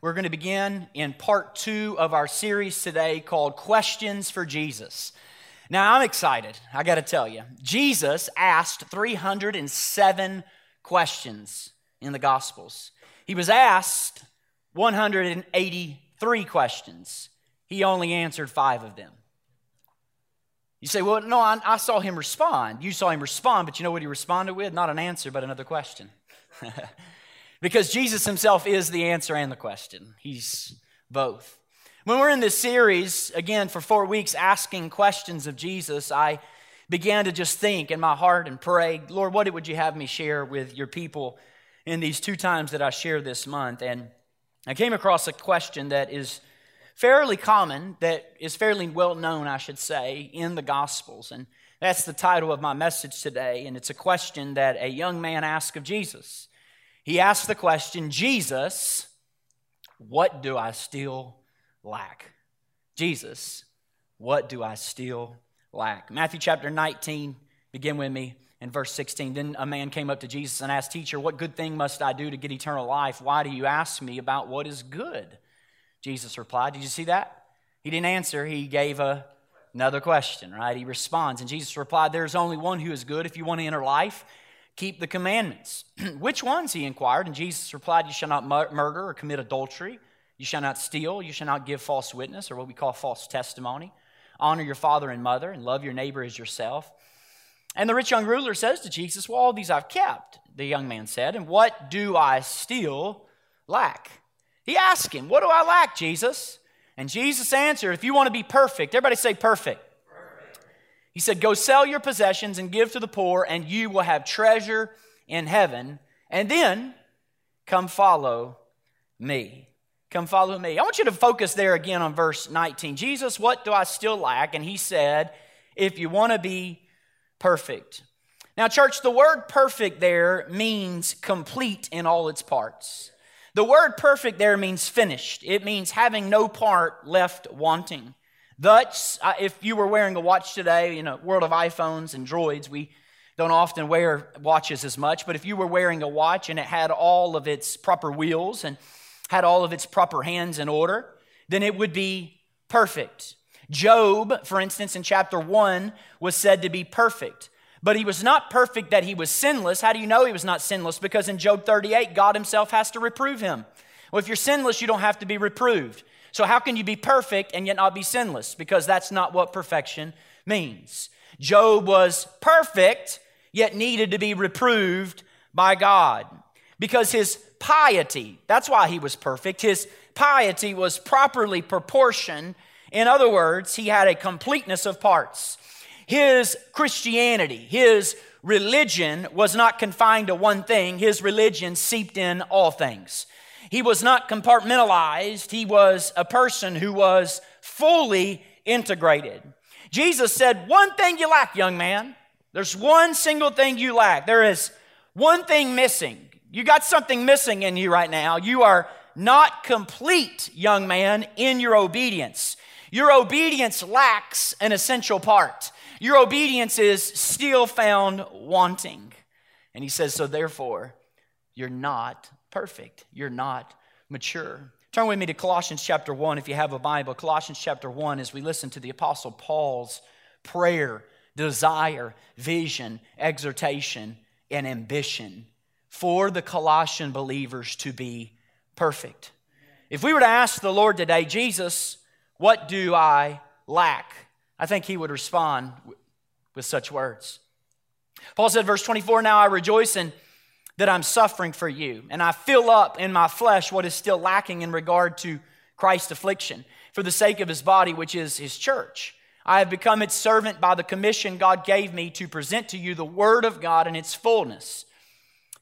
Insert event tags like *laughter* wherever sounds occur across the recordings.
We're going to begin in part two of our series today called Questions for Jesus. Now, I'm excited, I got to tell you. Jesus asked 307 questions in the Gospels. He was asked 183 questions, he only answered five of them. You say, well, no, I, I saw him respond. You saw him respond, but you know what he responded with? Not an answer, but another question. *laughs* because Jesus himself is the answer and the question. He's both. When we're in this series, again, for four weeks, asking questions of Jesus, I began to just think in my heart and pray, Lord, what would you have me share with your people in these two times that I share this month? And I came across a question that is fairly common, that is fairly well known, I should say, in the Gospels. And that's the title of my message today. And it's a question that a young man asked of Jesus. He asked the question, Jesus, what do I still lack? Jesus, what do I still lack? Matthew chapter 19, begin with me in verse 16. Then a man came up to Jesus and asked, Teacher, what good thing must I do to get eternal life? Why do you ask me about what is good? Jesus replied, Did you see that? He didn't answer, he gave a, another question, right? He responds, and Jesus replied, There's only one who is good. If you want to enter life, keep the commandments. *clears throat* Which ones? He inquired. And Jesus replied, You shall not murder or commit adultery. You shall not steal. You shall not give false witness, or what we call false testimony. Honor your father and mother, and love your neighbor as yourself. And the rich young ruler says to Jesus, Well, all these I've kept, the young man said, and what do I still lack? He asked him, What do I lack, Jesus? And Jesus answered, If you want to be perfect, everybody say perfect. He said, Go sell your possessions and give to the poor, and you will have treasure in heaven. And then come follow me. Come follow me. I want you to focus there again on verse 19. Jesus, what do I still lack? And he said, If you want to be perfect. Now, church, the word perfect there means complete in all its parts. The word perfect there means finished, it means having no part left wanting. Thus, uh, if you were wearing a watch today, in a world of iPhones and droids, we don't often wear watches as much, but if you were wearing a watch and it had all of its proper wheels and had all of its proper hands in order, then it would be perfect. Job, for instance, in chapter 1, was said to be perfect. But he was not perfect that he was sinless. How do you know he was not sinless? Because in Job 38, God himself has to reprove him. Well, if you're sinless, you don't have to be reproved. So, how can you be perfect and yet not be sinless? Because that's not what perfection means. Job was perfect, yet needed to be reproved by God. Because his piety, that's why he was perfect, his piety was properly proportioned. In other words, he had a completeness of parts. His Christianity, his religion was not confined to one thing, his religion seeped in all things. He was not compartmentalized, he was a person who was fully integrated. Jesus said, One thing you lack, young man. There's one single thing you lack. There is one thing missing. You got something missing in you right now. You are not complete, young man, in your obedience. Your obedience lacks an essential part. Your obedience is still found wanting. And he says, So therefore, you're not perfect. You're not mature. Turn with me to Colossians chapter 1 if you have a Bible. Colossians chapter 1 as we listen to the Apostle Paul's prayer, desire, vision, exhortation, and ambition for the Colossian believers to be perfect. If we were to ask the Lord today, Jesus, what do I lack? I think he would respond with such words. Paul said, verse 24, Now I rejoice in that I'm suffering for you, and I fill up in my flesh what is still lacking in regard to Christ's affliction for the sake of his body, which is his church. I have become its servant by the commission God gave me to present to you the word of God in its fullness.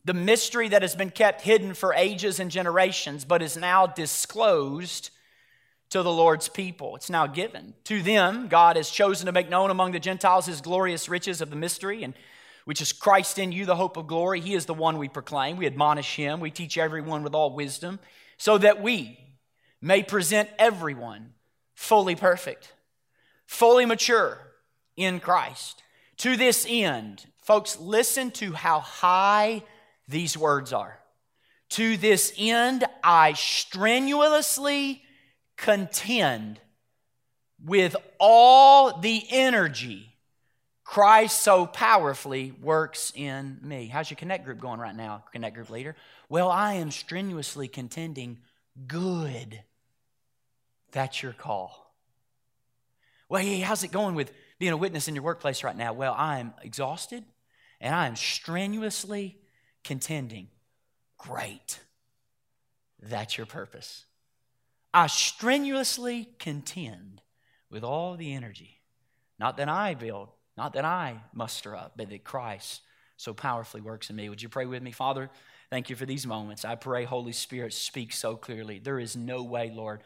the mystery that has been kept hidden for ages and generations, but is now disclosed to the Lord's people. It's now given. To them, God has chosen to make known among the Gentiles his glorious riches of the mystery, and which is Christ in you, the hope of glory. He is the one we proclaim. We admonish him. We teach everyone with all wisdom, so that we may present everyone fully perfect, fully mature in Christ. To this end, folks, listen to how high these words are. To this end, I strenuously contend with all the energy Christ so powerfully works in me. How's your connect group going right now, connect group leader? Well, I am strenuously contending good. That's your call. Well, hey, how's it going with being a witness in your workplace right now? Well, I am exhausted and I am strenuously contending. Great. That's your purpose. I strenuously contend with all the energy, not that I build, not that I muster up, but that Christ so powerfully works in me. Would you pray with me, Father? Thank you for these moments. I pray, Holy Spirit, speak so clearly. There is no way, Lord,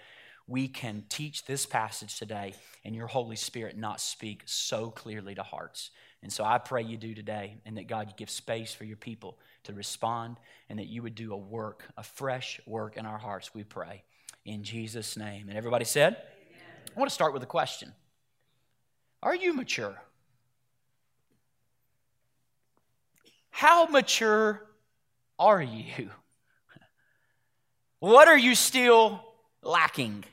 we can teach this passage today and your Holy Spirit not speak so clearly to hearts. And so I pray you do today, and that God, you give space for your people to respond, and that you would do a work, a fresh work in our hearts, we pray. In Jesus' name. And everybody said? Amen. I want to start with a question Are you mature? How mature are you? What are you still lacking?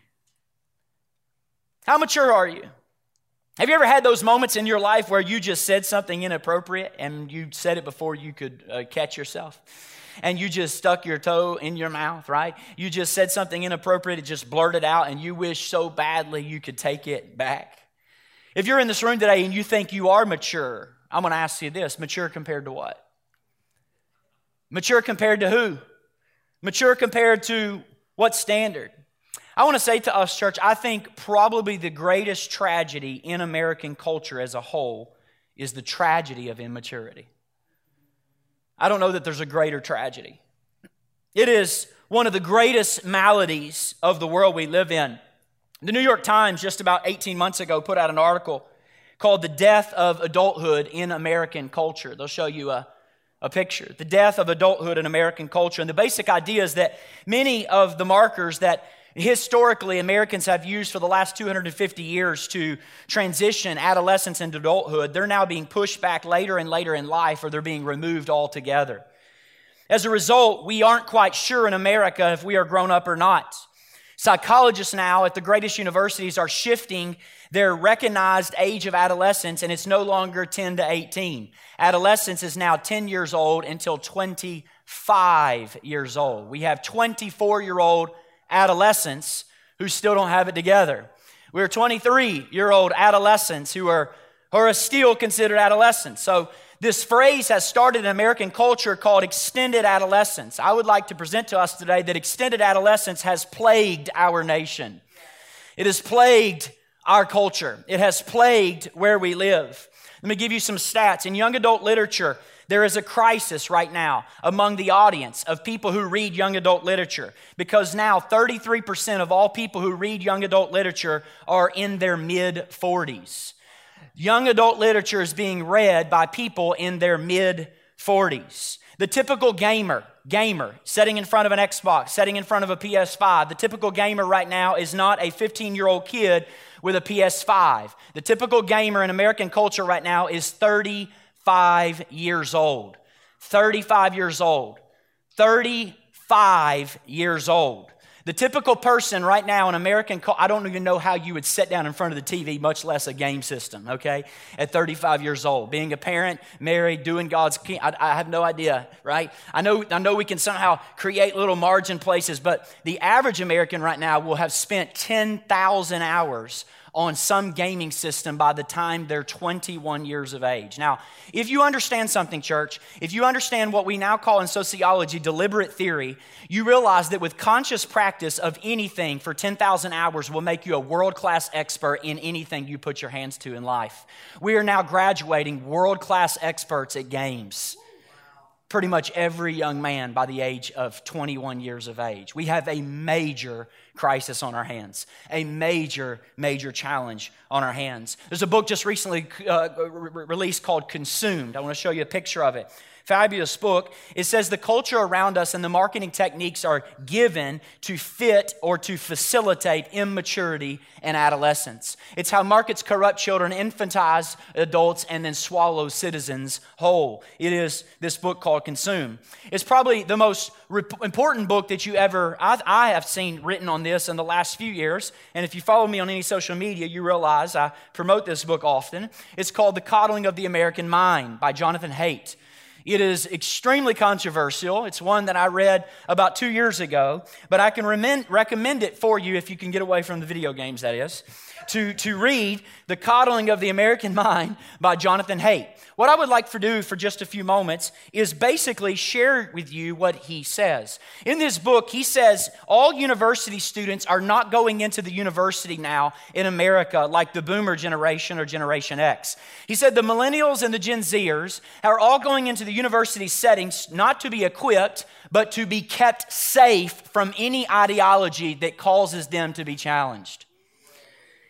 How mature are you? Have you ever had those moments in your life where you just said something inappropriate and you said it before you could uh, catch yourself? And you just stuck your toe in your mouth, right? You just said something inappropriate, it just blurted out, and you wish so badly you could take it back. If you're in this room today and you think you are mature, I'm to ask you this mature compared to what? Mature compared to who? Mature compared to what standard? I want to say to us, church, I think probably the greatest tragedy in American culture as a whole is the tragedy of immaturity. I don't know that there's a greater tragedy. It is one of the greatest maladies of the world we live in. The New York Times, just about 18 months ago, put out an article called The Death of Adulthood in American Culture. They'll show you a, a picture. The death of adulthood in American culture. And the basic idea is that many of the markers that historically Americans have used for the last 250 years to transition adolescence into adulthood, they're now being pushed back later and later in life or they're being removed altogether. As a result, we aren't quite sure in America if we are grown up or not. Psychologists now at the greatest universities are shifting their recognized age of adolescence, and it's no longer 10 to 18. Adolescence is now 10 years old until 25 years old. We have 24 year old adolescents who still don't have it together. We're 23 year old adolescents who are, who are still considered adolescents. So, this phrase has started in American culture called extended adolescence. I would like to present to us today that extended adolescence has plagued our nation. It has plagued our culture. It has plagued where we live. Let me give you some stats. In young adult literature, there is a crisis right now among the audience of people who read young adult literature because now 33% of all people who read young adult literature are in their mid 40s. Young adult literature is being read by people in their mid 40s. The typical gamer, gamer, sitting in front of an Xbox, sitting in front of a PS5, the typical gamer right now is not a 15 year old kid with a PS5. The typical gamer in American culture right now is 35 years old. 35 years old. 35 years old. The typical person right now in American, I don't even know how you would sit down in front of the TV, much less a game system, okay, at 35 years old. Being a parent, married, doing God's, I, I have no idea, right? I know, I know we can somehow create little margin places, but the average American right now will have spent 10,000 hours on some gaming system by the time they're 21 years of age. Now, if you understand something, church, if you understand what we now call in sociology deliberate theory, you realize that with conscious practice of anything for 10,000 hours will make you a world class expert in anything you put your hands to in life. We are now graduating world class experts at games. pretty much every young man by the age of 21 years of age. We have a major crisis on our hands, a major, major challenge on our hands. There's a book just recently uh, re- released called Consumed. I want to show you a picture of it fabulous book. It says the culture around us and the marketing techniques are given to fit or to facilitate immaturity and adolescence. It's how markets corrupt children, infantize adults, and then swallow citizens whole. It is this book called Consume. It's probably the most important book that you ever, I, I have seen written on this in the last few years. And if you follow me on any social media, you realize I promote this book often. It's called The Coddling of the American Mind by Jonathan Haidt. It is extremely controversial. It's one that I read about two years ago, but I can recommend it for you if you can get away from the video games, that is, to, to read The Coddling of the American Mind by Jonathan Haidt. What I would like to do for just a few moments is basically share with you what he says. In this book, he says all university students are not going into the university now in America like the boomer generation or Generation X. He said the millennials and the Gen Zers are all going into the university settings not to be equipped, but to be kept safe from any ideology that causes them to be challenged.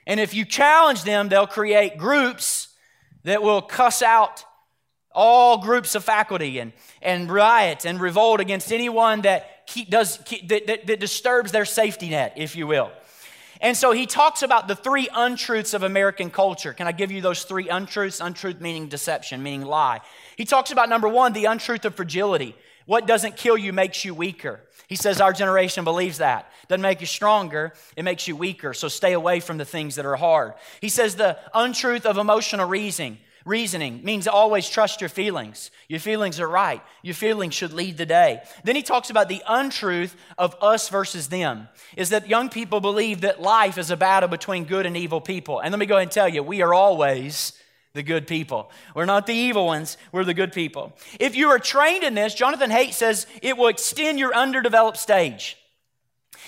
And if you challenge them, they'll create groups that will cuss out all groups of faculty and, and riot and revolt against anyone that, keep, does, keep, that, that, that disturbs their safety net, if you will. And so he talks about the three untruths of American culture. Can I give you those three untruths? Untruth meaning deception, meaning lie. He talks about number one, the untruth of fragility. What doesn't kill you makes you weaker. He says our generation believes that. Doesn't make you stronger, it makes you weaker. So stay away from the things that are hard. He says the untruth of emotional reasoning. Reasoning means always trust your feelings. Your feelings are right. Your feelings should lead the day. Then he talks about the untruth of us versus them. Is that young people believe that life is a battle between good and evil people. And let me go ahead and tell you, we are always the good people. We're not the evil ones, we're the good people. If you are trained in this, Jonathan Haidt says it will extend your underdeveloped stage.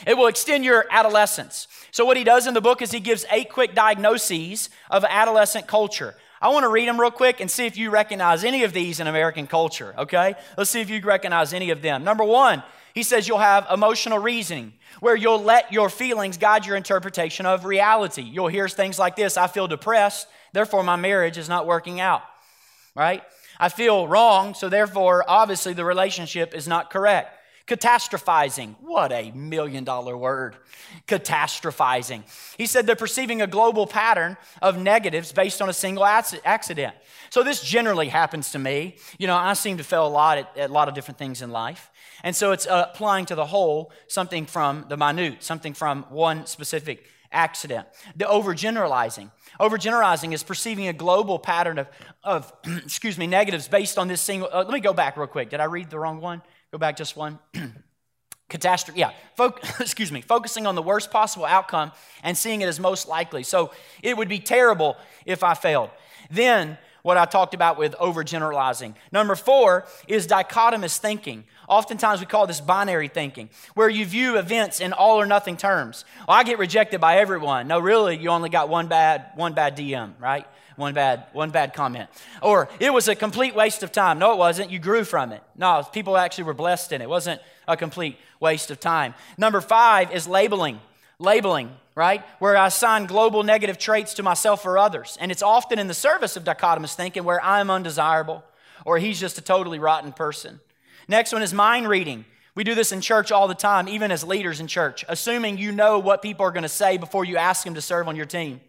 It will extend your adolescence. So, what he does in the book is he gives eight quick diagnoses of adolescent culture. I want to read them real quick and see if you recognize any of these in American culture, okay? Let's see if you recognize any of them. Number one, he says you'll have emotional reasoning, where you'll let your feelings guide your interpretation of reality. You'll hear things like this I feel depressed, therefore my marriage is not working out, right? I feel wrong, so therefore, obviously, the relationship is not correct. Catastrophizing. What a million dollar word. Catastrophizing. He said they're perceiving a global pattern of negatives based on a single accident. So this generally happens to me. You know, I seem to fail a lot at, at a lot of different things in life. And so it's uh, applying to the whole something from the minute, something from one specific accident. The overgeneralizing. Overgeneralizing is perceiving a global pattern of, of *clears throat* excuse me, negatives based on this single. Uh, let me go back real quick. Did I read the wrong one? Go back just one. *clears throat* Catastrophe, yeah, *laughs* excuse me, focusing on the worst possible outcome and seeing it as most likely. So it would be terrible if I failed. Then, what I talked about with overgeneralizing. Number four is dichotomous thinking. Oftentimes we call this binary thinking, where you view events in all or nothing terms. Well, I get rejected by everyone. No, really, you only got one bad, one bad DM, right? One bad, one bad comment. Or it was a complete waste of time. No, it wasn't. You grew from it. No, people actually were blessed in it. It wasn't a complete waste of time. Number five is labeling. Labeling, right? Where I assign global negative traits to myself or others. And it's often in the service of dichotomous thinking where I'm undesirable or he's just a totally rotten person. Next one is mind reading. We do this in church all the time, even as leaders in church, assuming you know what people are going to say before you ask them to serve on your team.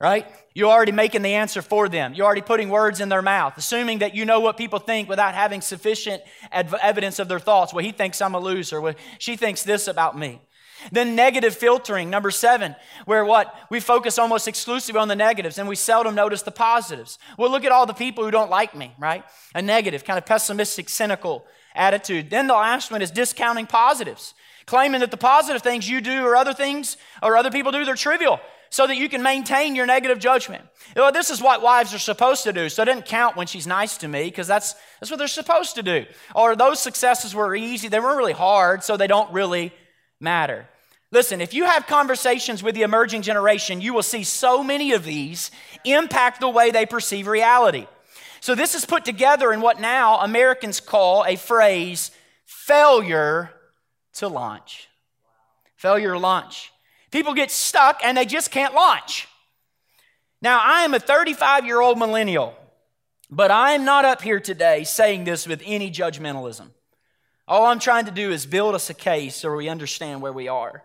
Right? You're already making the answer for them. You're already putting words in their mouth, assuming that you know what people think without having sufficient evidence of their thoughts. Well, he thinks I'm a loser. Well, she thinks this about me. Then negative filtering, number seven, where what? We focus almost exclusively on the negatives and we seldom notice the positives. Well, look at all the people who don't like me, right? A negative, kind of pessimistic, cynical attitude. Then the last one is discounting positives, claiming that the positive things you do or other things or other people do, they're trivial so that you can maintain your negative judgment. This is what wives are supposed to do, so it doesn't count when she's nice to me because that's, that's what they're supposed to do. Or those successes were easy, they weren't really hard, so they don't really matter. Listen, if you have conversations with the emerging generation, you will see so many of these impact the way they perceive reality. So this is put together in what now Americans call a phrase failure to launch. Failure to launch. People get stuck and they just can't launch. Now, I am a 35 year old millennial, but I am not up here today saying this with any judgmentalism. All I'm trying to do is build us a case so we understand where we are.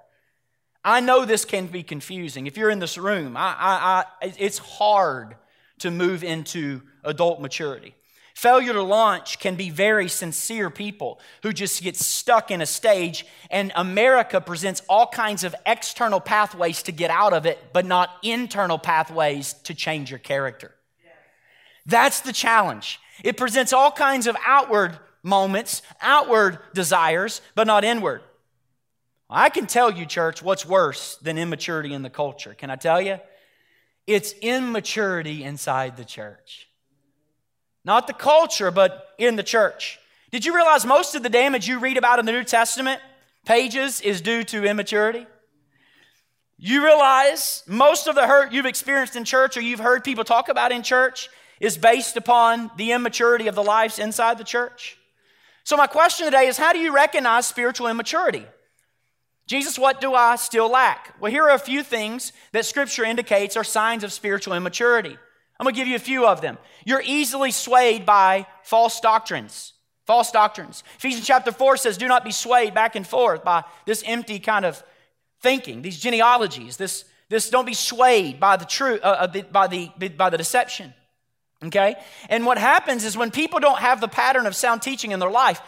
I know this can be confusing. If you're in this room, I, I, I, it's hard to move into adult maturity. Failure to launch can be very sincere people who just get stuck in a stage, and America presents all kinds of external pathways to get out of it, but not internal pathways to change your character. That's the challenge. It presents all kinds of outward moments, outward desires, but not inward. I can tell you, church, what's worse than immaturity in the culture. Can I tell you? It's immaturity inside the church. Not the culture, but in the church. Did you realize most of the damage you read about in the New Testament pages is due to immaturity? You realize most of the hurt you've experienced in church or you've heard people talk about in church is based upon the immaturity of the lives inside the church? So, my question today is how do you recognize spiritual immaturity? Jesus, what do I still lack? Well, here are a few things that Scripture indicates are signs of spiritual immaturity. I'm going to give you a few of them. You're easily swayed by false doctrines. False doctrines. Ephesians chapter 4 says, Do not be swayed back and forth by this empty kind of thinking, these genealogies, this, this don't be swayed by the truth, uh, uh by, the, by the deception. Okay? And what happens is when people don't have the pattern of sound teaching in their life,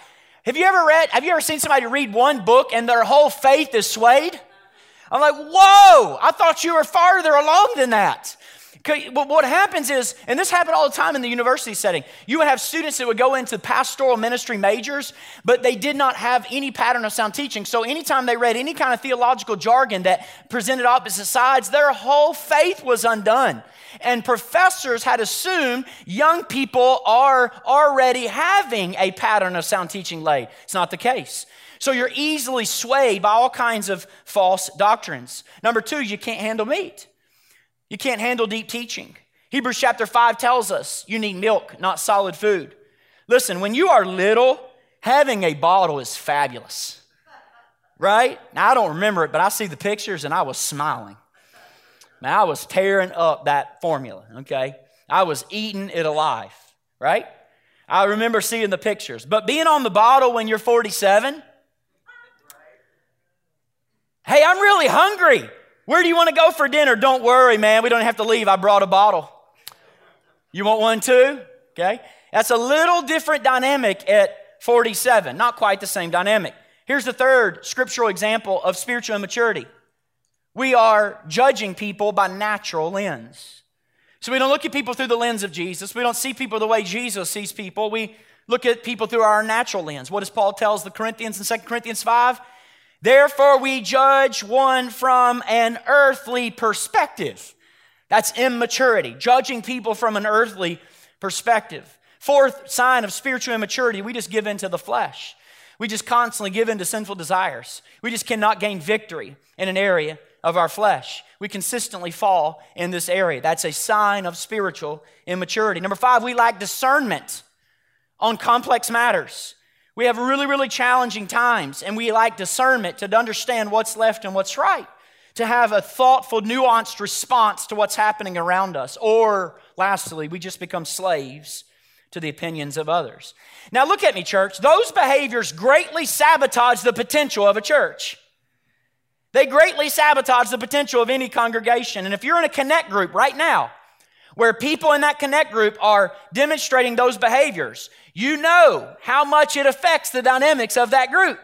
have you ever read, have you ever seen somebody read one book and their whole faith is swayed? I'm like, whoa, I thought you were farther along than that. What happens is, and this happened all the time in the university setting, you would have students that would go into pastoral ministry majors, but they did not have any pattern of sound teaching. So anytime they read any kind of theological jargon that presented opposite sides, their whole faith was undone. And professors had assumed young people are already having a pattern of sound teaching laid. It's not the case. So you're easily swayed by all kinds of false doctrines. Number two, you can't handle meat. You can't handle deep teaching. Hebrews chapter 5 tells us you need milk, not solid food. Listen, when you are little, having a bottle is fabulous. Right? Now, I don't remember it, but I see the pictures and I was smiling. Man, I was tearing up that formula, okay? I was eating it alive, right? I remember seeing the pictures. But being on the bottle when you're 47, hey, I'm really hungry. Where do you want to go for dinner? Don't worry, man. We don't have to leave. I brought a bottle. You want one too? Okay. That's a little different dynamic at 47. Not quite the same dynamic. Here's the third scriptural example of spiritual immaturity. We are judging people by natural lens. So we don't look at people through the lens of Jesus. We don't see people the way Jesus sees people. We look at people through our natural lens. What does Paul tells the Corinthians in 2 Corinthians 5? Therefore, we judge one from an earthly perspective. That's immaturity, judging people from an earthly perspective. Fourth sign of spiritual immaturity, we just give in to the flesh. We just constantly give in to sinful desires. We just cannot gain victory in an area of our flesh. We consistently fall in this area. That's a sign of spiritual immaturity. Number five, we lack discernment on complex matters. We have really, really challenging times, and we like discernment to understand what's left and what's right, to have a thoughtful, nuanced response to what's happening around us. Or, lastly, we just become slaves to the opinions of others. Now, look at me, church. Those behaviors greatly sabotage the potential of a church. They greatly sabotage the potential of any congregation. And if you're in a connect group right now, where people in that connect group are demonstrating those behaviors, you know how much it affects the dynamics of that group.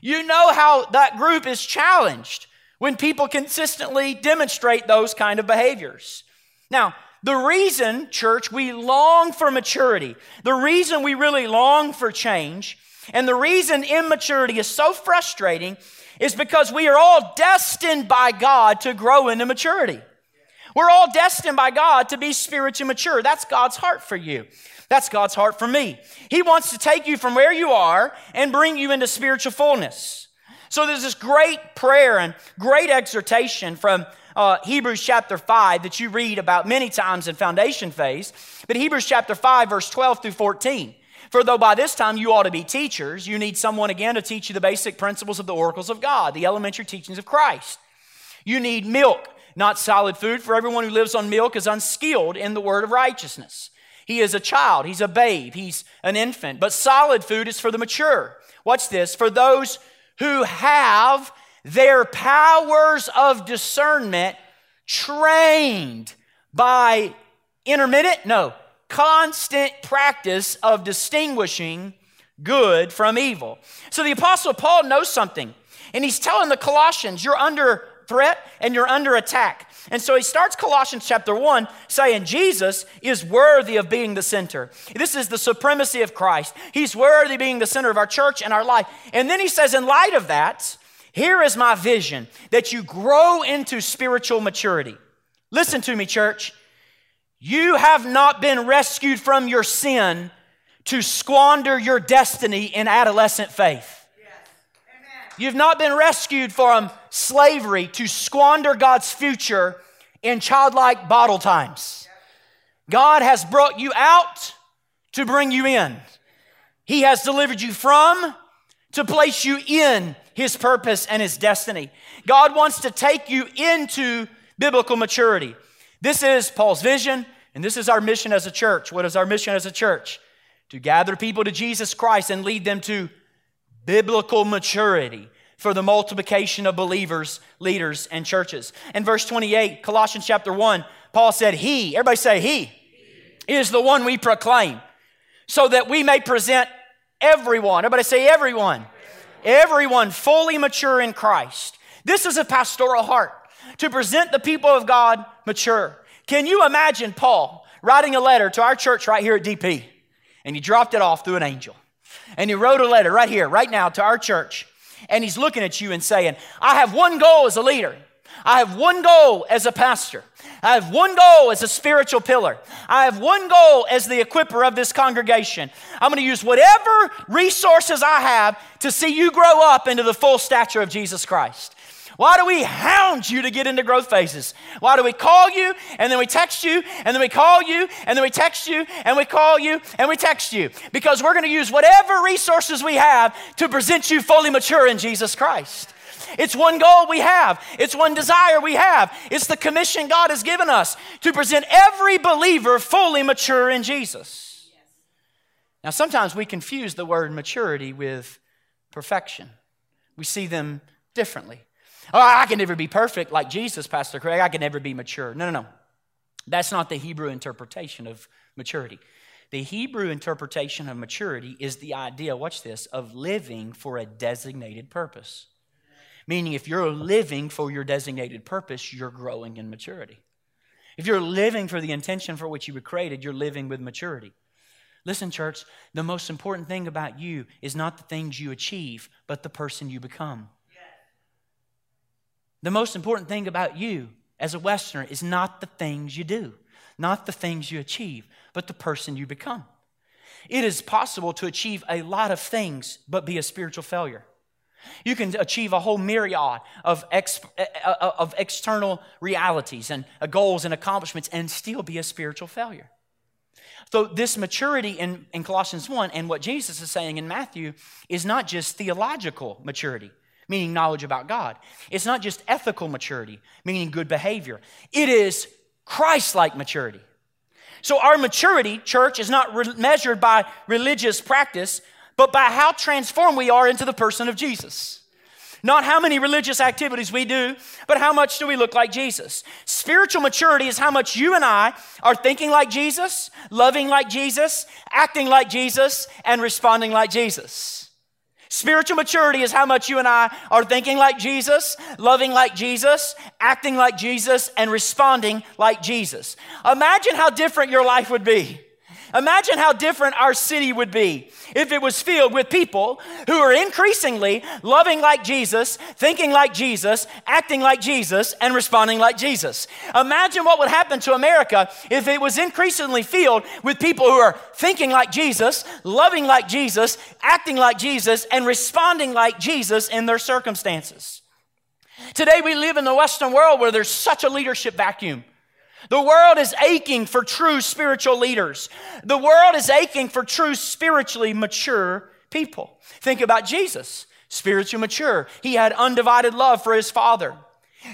You know how that group is challenged when people consistently demonstrate those kind of behaviors. Now, the reason, church, we long for maturity, the reason we really long for change, and the reason immaturity is so frustrating is because we are all destined by God to grow into maturity. We're all destined by God to be spiritually mature. That's God's heart for you. That's God's heart for me. He wants to take you from where you are and bring you into spiritual fullness. So there's this great prayer and great exhortation from uh, Hebrews chapter 5 that you read about many times in foundation phase, but Hebrews chapter 5, verse 12 through 14. For though by this time you ought to be teachers, you need someone again to teach you the basic principles of the oracles of God, the elementary teachings of Christ. You need milk, not solid food, for everyone who lives on milk is unskilled in the word of righteousness. He is a child, he's a babe, he's an infant, but solid food is for the mature. Watch this for those who have their powers of discernment trained by intermittent, no, constant practice of distinguishing good from evil. So the Apostle Paul knows something, and he's telling the Colossians, you're under threat and you're under attack. And so he starts Colossians chapter 1 saying Jesus is worthy of being the center. This is the supremacy of Christ. He's worthy of being the center of our church and our life. And then he says, in light of that, here is my vision that you grow into spiritual maturity. Listen to me, church. You have not been rescued from your sin to squander your destiny in adolescent faith. You've not been rescued from slavery to squander God's future in childlike bottle times. God has brought you out to bring you in. He has delivered you from to place you in His purpose and His destiny. God wants to take you into biblical maturity. This is Paul's vision, and this is our mission as a church. What is our mission as a church? To gather people to Jesus Christ and lead them to biblical maturity for the multiplication of believers, leaders, and churches. In verse 28, Colossians chapter 1, Paul said, He, everybody say, He, he. is the one we proclaim, so that we may present everyone, everybody say, everyone, everyone fully mature in Christ. This is a pastoral heart to present the people of God mature. Can you imagine Paul writing a letter to our church right here at DP? And he dropped it off through an angel. And he wrote a letter right here, right now, to our church. And he's looking at you and saying, I have one goal as a leader. I have one goal as a pastor. I have one goal as a spiritual pillar. I have one goal as the equiper of this congregation. I'm going to use whatever resources I have to see you grow up into the full stature of Jesus Christ. Why do we hound you to get into growth phases? Why do we call you and then we text you and then we call you and then we text you and we call you and we text you? Because we're going to use whatever resources we have to present you fully mature in Jesus Christ. It's one goal we have. It's one desire we have. It's the commission God has given us to present every believer fully mature in Jesus. Now, sometimes we confuse the word maturity with perfection, we see them differently. Oh, I can never be perfect like Jesus, Pastor Craig. I can never be mature. No, no, no. That's not the Hebrew interpretation of maturity. The Hebrew interpretation of maturity is the idea, watch this, of living for a designated purpose. Meaning, if you're living for your designated purpose, you're growing in maturity. If you're living for the intention for which you were created, you're living with maturity. Listen, church, the most important thing about you is not the things you achieve, but the person you become. The most important thing about you as a Westerner is not the things you do, not the things you achieve, but the person you become. It is possible to achieve a lot of things, but be a spiritual failure. You can achieve a whole myriad of, ex, uh, uh, of external realities and uh, goals and accomplishments and still be a spiritual failure. So, this maturity in, in Colossians 1 and what Jesus is saying in Matthew is not just theological maturity meaning knowledge about God. It's not just ethical maturity, meaning good behavior. It is Christ like maturity. So, our maturity, church, is not re- measured by religious practice, but by how transformed we are into the person of Jesus. Not how many religious activities we do, but how much do we look like Jesus. Spiritual maturity is how much you and I are thinking like Jesus, loving like Jesus, acting like Jesus, and responding like Jesus. Spiritual maturity is how much you and I are thinking like Jesus, loving like Jesus, acting like Jesus, and responding like Jesus. Imagine how different your life would be Imagine how different our city would be if it was filled with people who are increasingly loving like Jesus, thinking like Jesus, acting like Jesus, and responding like Jesus. Imagine what would happen to America if it was increasingly filled with people who are thinking like Jesus, loving like Jesus, acting like Jesus, and responding like Jesus in their circumstances. Today we live in the Western world where there's such a leadership vacuum. The world is aching for true spiritual leaders. The world is aching for true spiritually mature people. Think about Jesus, spiritually mature. He had undivided love for his Father.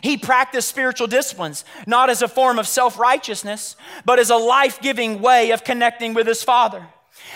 He practiced spiritual disciplines, not as a form of self righteousness, but as a life giving way of connecting with his Father.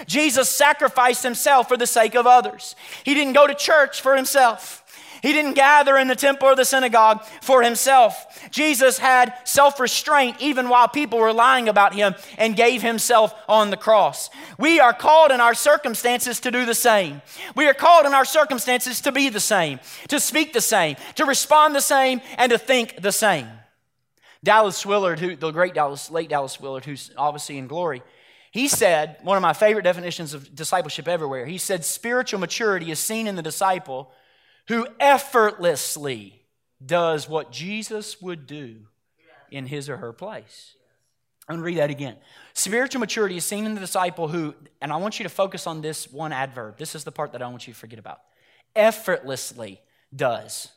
Jesus sacrificed himself for the sake of others. He didn't go to church for himself. He didn't gather in the temple or the synagogue for himself. Jesus had self restraint even while people were lying about him and gave himself on the cross. We are called in our circumstances to do the same. We are called in our circumstances to be the same, to speak the same, to respond the same, and to think the same. Dallas Willard, who, the great Dallas, late Dallas Willard, who's obviously in glory, he said, one of my favorite definitions of discipleship everywhere, he said, spiritual maturity is seen in the disciple who effortlessly does what Jesus would do in his or her place. I'm going to read that again. Spiritual maturity is seen in the disciple who, and I want you to focus on this one adverb. This is the part that I want you to forget about. Effortlessly does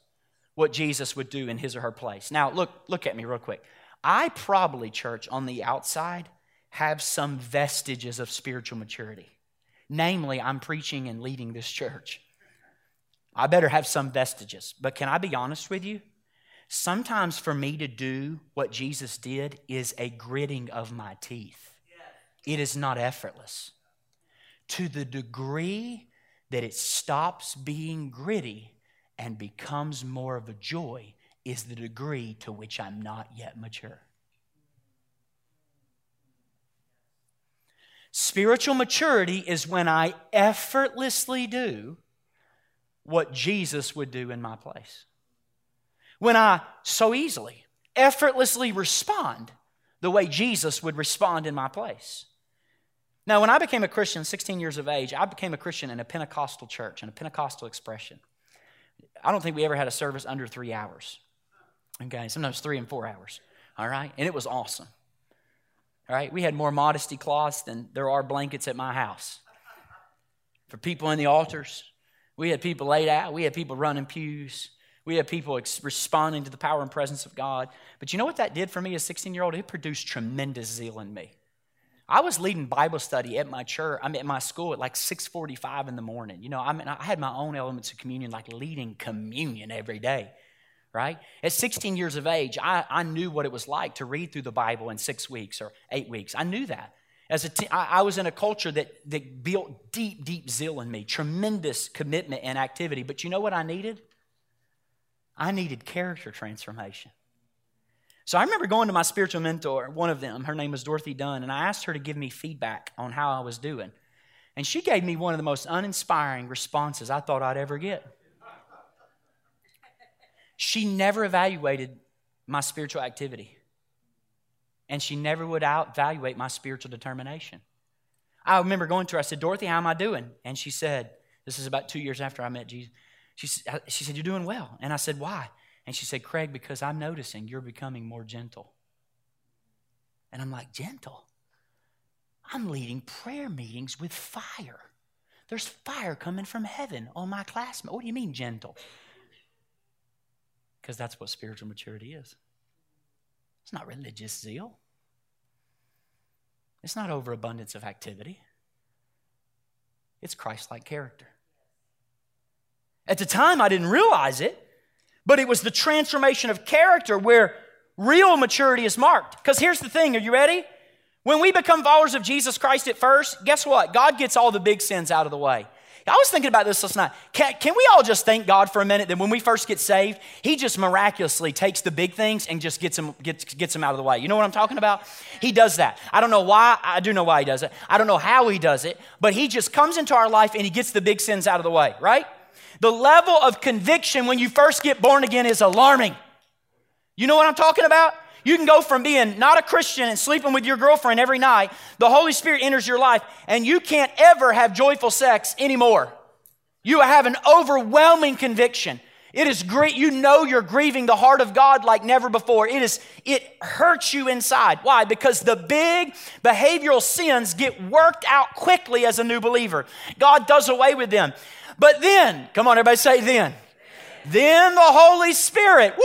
what Jesus would do in his or her place. Now, look, look at me real quick. I probably, church, on the outside, have some vestiges of spiritual maturity. Namely, I'm preaching and leading this church. I better have some vestiges. But can I be honest with you? Sometimes for me to do what Jesus did is a gritting of my teeth. It is not effortless. To the degree that it stops being gritty and becomes more of a joy is the degree to which I'm not yet mature. Spiritual maturity is when I effortlessly do what Jesus would do in my place. When I so easily, effortlessly respond the way Jesus would respond in my place. Now, when I became a Christian, 16 years of age, I became a Christian in a Pentecostal church, in a Pentecostal expression. I don't think we ever had a service under three hours. Okay, sometimes three and four hours. All right, and it was awesome. All right, we had more modesty cloths than there are blankets at my house. For people in the altars, we had people laid out. We had people running pews. We had people ex- responding to the power and presence of God. But you know what that did for me as a 16 year old? It produced tremendous zeal in me. I was leading Bible study at my church, I mean, at my school at like 6:45 in the morning. You know, I mean, I had my own elements of communion, like leading communion every day, right? At 16 years of age, I, I knew what it was like to read through the Bible in six weeks or eight weeks. I knew that. As a te- I, I was in a culture that, that built deep, deep zeal in me, tremendous commitment and activity. But you know what I needed? I needed character transformation. So I remember going to my spiritual mentor, one of them, her name was Dorothy Dunn, and I asked her to give me feedback on how I was doing. And she gave me one of the most uninspiring responses I thought I'd ever get. She never evaluated my spiritual activity and she never would out evaluate my spiritual determination. I remember going to her, I said, Dorothy, how am I doing? And she said, This is about two years after I met Jesus. She, uh, she said, You're doing well. And I said, Why? And she said, Craig, because I'm noticing you're becoming more gentle. And I'm like, Gentle? I'm leading prayer meetings with fire. There's fire coming from heaven on my classmate. What do you mean, gentle? Because that's what spiritual maturity is. It's not religious zeal. It's not overabundance of activity, it's Christ like character. At the time, I didn't realize it, but it was the transformation of character where real maturity is marked. Because here's the thing are you ready? When we become followers of Jesus Christ at first, guess what? God gets all the big sins out of the way. I was thinking about this last night. Can, can we all just thank God for a minute that when we first get saved, He just miraculously takes the big things and just gets them, gets, gets them out of the way? You know what I'm talking about? He does that. I don't know why. I do know why He does it. I don't know how He does it, but He just comes into our life and He gets the big sins out of the way, right? The level of conviction when you first get born again is alarming. You know what I'm talking about? You can go from being not a Christian and sleeping with your girlfriend every night, the Holy Spirit enters your life, and you can't ever have joyful sex anymore. You have an overwhelming conviction. It is great. You know you're grieving the heart of God like never before. It is, it hurts you inside. Why? Because the big behavioral sins get worked out quickly as a new believer. God does away with them. But then, come on, everybody say then. Then the Holy Spirit, woo,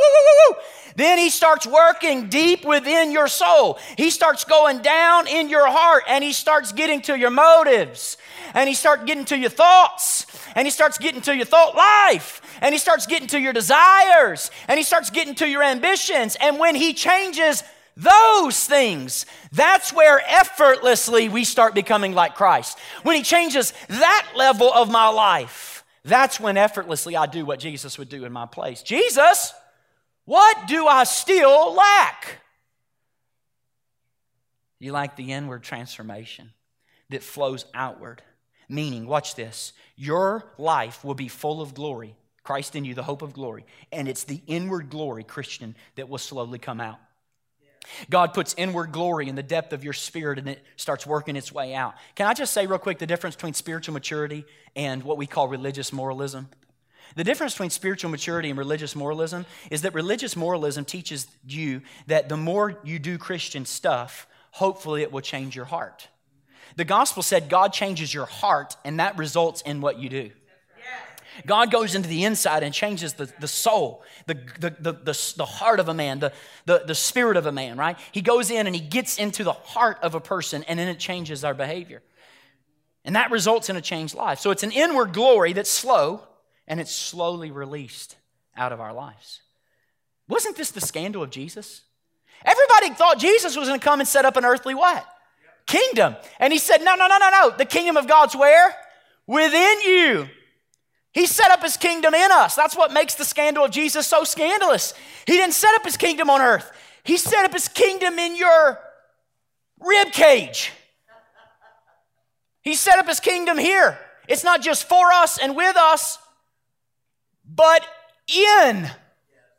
woo, woo, then he starts working deep within your soul. He starts going down in your heart and he starts getting to your motives and he starts getting to your thoughts and he starts getting to your thought life and he starts getting to your desires and he starts getting to your ambitions. And when he changes those things, that's where effortlessly we start becoming like Christ. When he changes that level of my life, that's when effortlessly I do what Jesus would do in my place. Jesus, what do I still lack? You like the inward transformation that flows outward. Meaning, watch this your life will be full of glory, Christ in you, the hope of glory. And it's the inward glory, Christian, that will slowly come out. God puts inward glory in the depth of your spirit and it starts working its way out. Can I just say, real quick, the difference between spiritual maturity and what we call religious moralism? The difference between spiritual maturity and religious moralism is that religious moralism teaches you that the more you do Christian stuff, hopefully it will change your heart. The gospel said God changes your heart, and that results in what you do. God goes into the inside and changes the, the soul, the, the, the, the, the heart of a man, the, the, the spirit of a man, right? He goes in and he gets into the heart of a person, and then it changes our behavior. And that results in a changed life. So it's an inward glory that's slow, and it's slowly released out of our lives. Wasn't this the scandal of Jesus? Everybody thought Jesus was going to come and set up an earthly what? Kingdom. And he said, No, no, no, no, no. The kingdom of God's where? Within you. He set up his kingdom in us. That's what makes the scandal of Jesus so scandalous. He didn't set up his kingdom on earth, he set up his kingdom in your rib cage. He set up his kingdom here. It's not just for us and with us, but in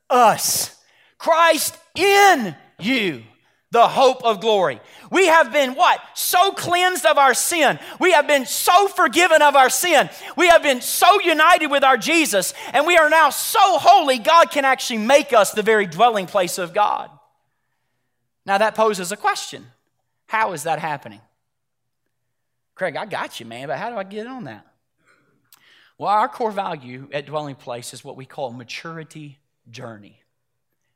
us. Christ in you, the hope of glory. We have been what? So cleansed of our sin. We have been so forgiven of our sin. We have been so united with our Jesus, and we are now so holy, God can actually make us the very dwelling place of God. Now, that poses a question How is that happening? Craig, I got you, man, but how do I get on that? Well, our core value at Dwelling Place is what we call maturity journey.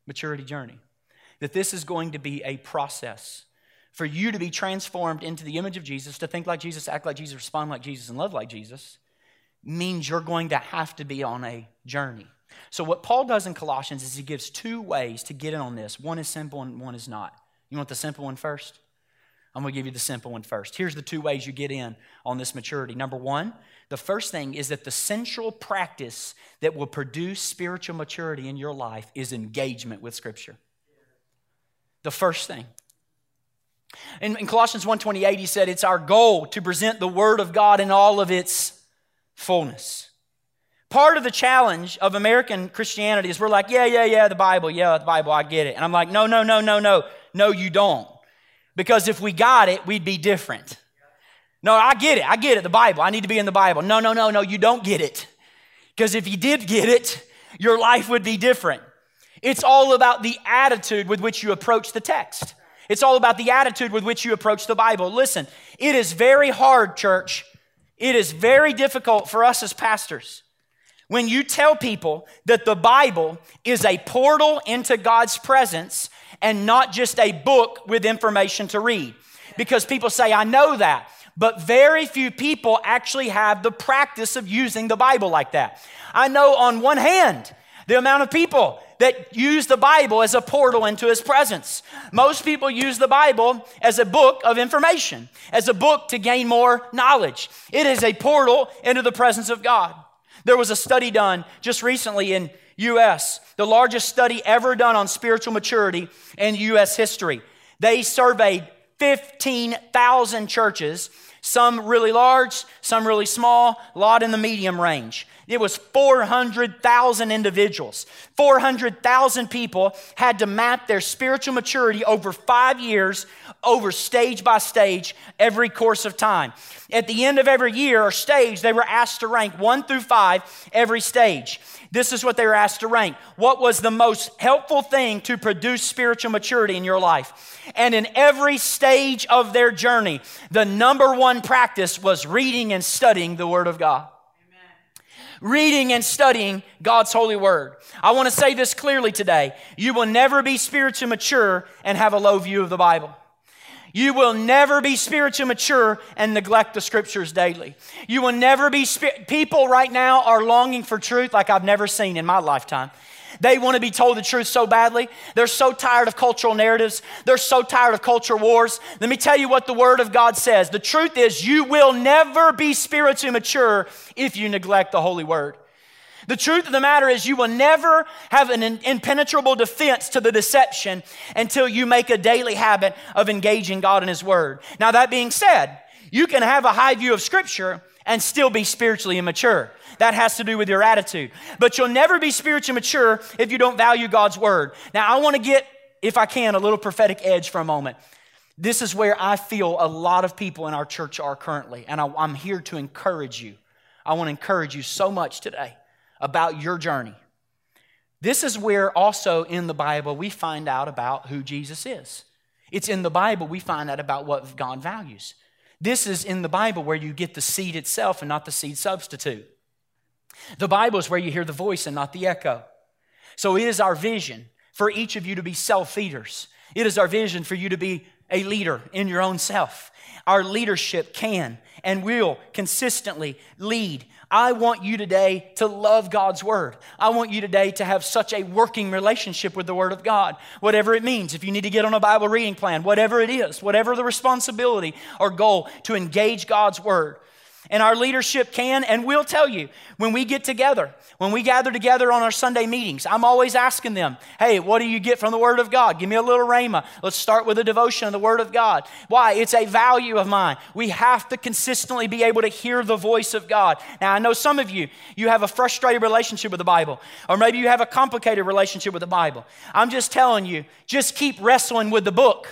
Maturity journey. That this is going to be a process for you to be transformed into the image of Jesus, to think like Jesus, act like Jesus, respond like Jesus, and love like Jesus, means you're going to have to be on a journey. So, what Paul does in Colossians is he gives two ways to get in on this one is simple and one is not. You want the simple one first? I'm going to give you the simple one first. Here's the two ways you get in on this maturity. Number one, the first thing is that the central practice that will produce spiritual maturity in your life is engagement with Scripture. The first thing. In, in Colossians 1.28, he said, it's our goal to present the Word of God in all of its fullness. Part of the challenge of American Christianity is we're like, yeah, yeah, yeah, the Bible, yeah, the Bible, I get it. And I'm like, no, no, no, no, no, no, you don't. Because if we got it, we'd be different. No, I get it. I get it. The Bible. I need to be in the Bible. No, no, no, no, you don't get it. Because if you did get it, your life would be different. It's all about the attitude with which you approach the text. It's all about the attitude with which you approach the Bible. Listen, it is very hard, church. It is very difficult for us as pastors when you tell people that the Bible is a portal into God's presence and not just a book with information to read. Because people say, I know that. But very few people actually have the practice of using the Bible like that. I know on one hand the amount of people that use the Bible as a portal into His presence. Most people use the Bible as a book of information, as a book to gain more knowledge. It is a portal into the presence of God. There was a study done just recently in US, the largest study ever done on spiritual maturity in US history. They surveyed 15,000 churches, some really large, some really small, a lot in the medium range. It was 400,000 individuals. 400,000 people had to map their spiritual maturity over five years, over stage by stage, every course of time. At the end of every year or stage, they were asked to rank one through five every stage. This is what they were asked to rank. What was the most helpful thing to produce spiritual maturity in your life? And in every stage of their journey, the number one practice was reading and studying the Word of God reading and studying God's holy word. I want to say this clearly today. You will never be spiritually mature and have a low view of the Bible. You will never be spiritually mature and neglect the scriptures daily. You will never be, people right now are longing for truth like I've never seen in my lifetime. They want to be told the truth so badly. They're so tired of cultural narratives. They're so tired of culture wars. Let me tell you what the Word of God says. The truth is, you will never be spiritually mature if you neglect the Holy Word. The truth of the matter is, you will never have an impenetrable defense to the deception until you make a daily habit of engaging God in His Word. Now, that being said, you can have a high view of Scripture and still be spiritually immature. That has to do with your attitude. But you'll never be spiritually mature if you don't value God's Word. Now, I want to get, if I can, a little prophetic edge for a moment. This is where I feel a lot of people in our church are currently, and I, I'm here to encourage you. I want to encourage you so much today about your journey. This is where also in the Bible we find out about who Jesus is. It's in the Bible we find out about what God values. This is in the Bible where you get the seed itself and not the seed substitute. The Bible is where you hear the voice and not the echo. So it is our vision for each of you to be self feeders. It is our vision for you to be a leader in your own self. Our leadership can and will consistently lead I want you today to love God's Word. I want you today to have such a working relationship with the Word of God, whatever it means. If you need to get on a Bible reading plan, whatever it is, whatever the responsibility or goal to engage God's Word. And our leadership can and will tell you when we get together, when we gather together on our Sunday meetings, I'm always asking them, hey, what do you get from the Word of God? Give me a little rhema. Let's start with a devotion of the Word of God. Why? It's a value of mine. We have to consistently be able to hear the voice of God. Now, I know some of you, you have a frustrated relationship with the Bible, or maybe you have a complicated relationship with the Bible. I'm just telling you, just keep wrestling with the book.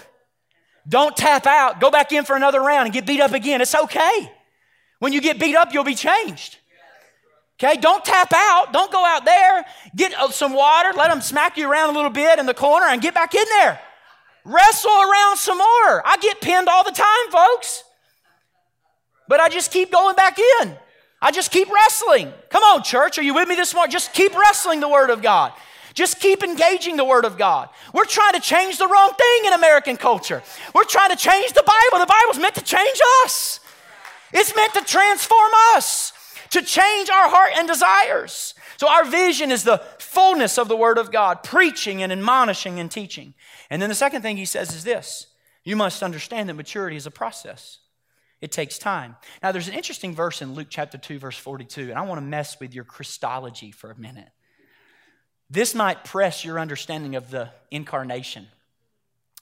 Don't tap out. Go back in for another round and get beat up again. It's okay. When you get beat up, you'll be changed. Okay, don't tap out. Don't go out there. Get uh, some water. Let them smack you around a little bit in the corner and get back in there. Wrestle around some more. I get pinned all the time, folks. But I just keep going back in. I just keep wrestling. Come on, church. Are you with me this morning? Just keep wrestling the Word of God. Just keep engaging the Word of God. We're trying to change the wrong thing in American culture. We're trying to change the Bible. The Bible's meant to change us. It's meant to transform us, to change our heart and desires. So, our vision is the fullness of the Word of God, preaching and admonishing and teaching. And then the second thing he says is this you must understand that maturity is a process. It takes time. Now, there's an interesting verse in Luke chapter 2, verse 42, and I want to mess with your Christology for a minute. This might press your understanding of the incarnation,